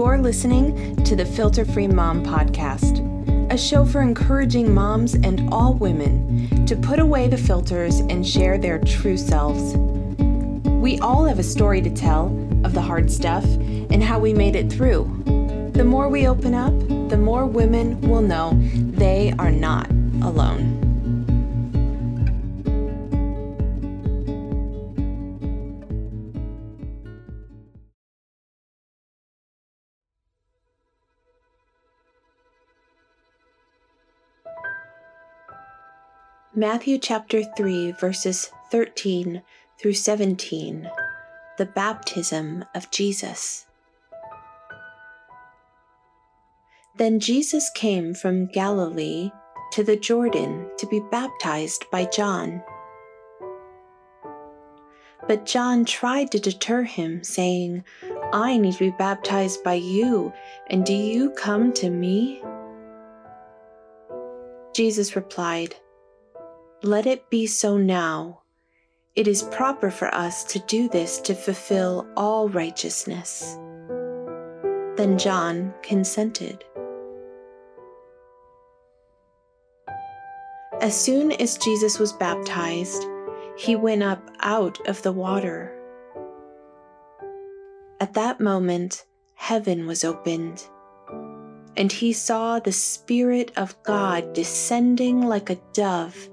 You're listening to the Filter Free Mom Podcast, a show for encouraging moms and all women to put away the filters and share their true selves. We all have a story to tell of the hard stuff and how we made it through. The more we open up, the more women will know they are not alone. Matthew chapter 3, verses 13 through 17 The Baptism of Jesus. Then Jesus came from Galilee to the Jordan to be baptized by John. But John tried to deter him, saying, I need to be baptized by you, and do you come to me? Jesus replied, let it be so now. It is proper for us to do this to fulfill all righteousness. Then John consented. As soon as Jesus was baptized, he went up out of the water. At that moment, heaven was opened, and he saw the Spirit of God descending like a dove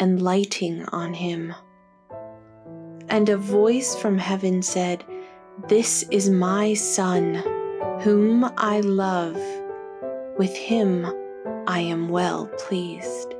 and lighting on him. And a voice from heaven said, This is my Son, whom I love. With him I am well pleased.